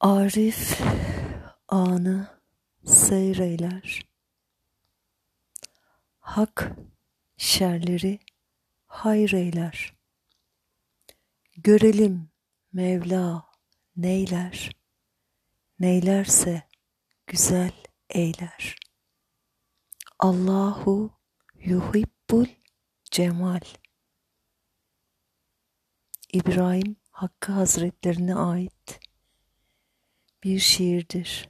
Arif anı seyreyler. Hak şerleri hayreyler. Görelim Mevla neyler, neylerse güzel eyler. Allahu yuhibbul cemal. İbrahim Hakkı Hazretlerine ait bir şiirdir.